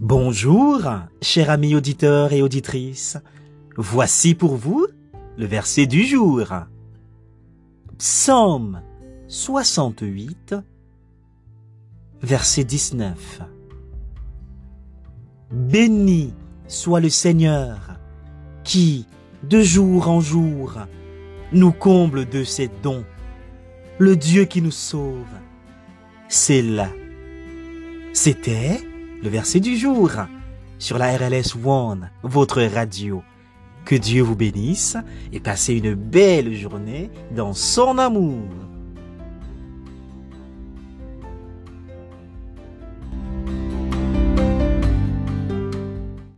Bonjour, chers amis auditeurs et auditrices. Voici pour vous le verset du jour. Psaume 68, verset 19. Béni soit le Seigneur qui, de jour en jour, nous comble de ses dons, le Dieu qui nous sauve. C'est là. C'était le verset du jour sur la RLS One, votre radio. Que Dieu vous bénisse et passez une belle journée dans son amour.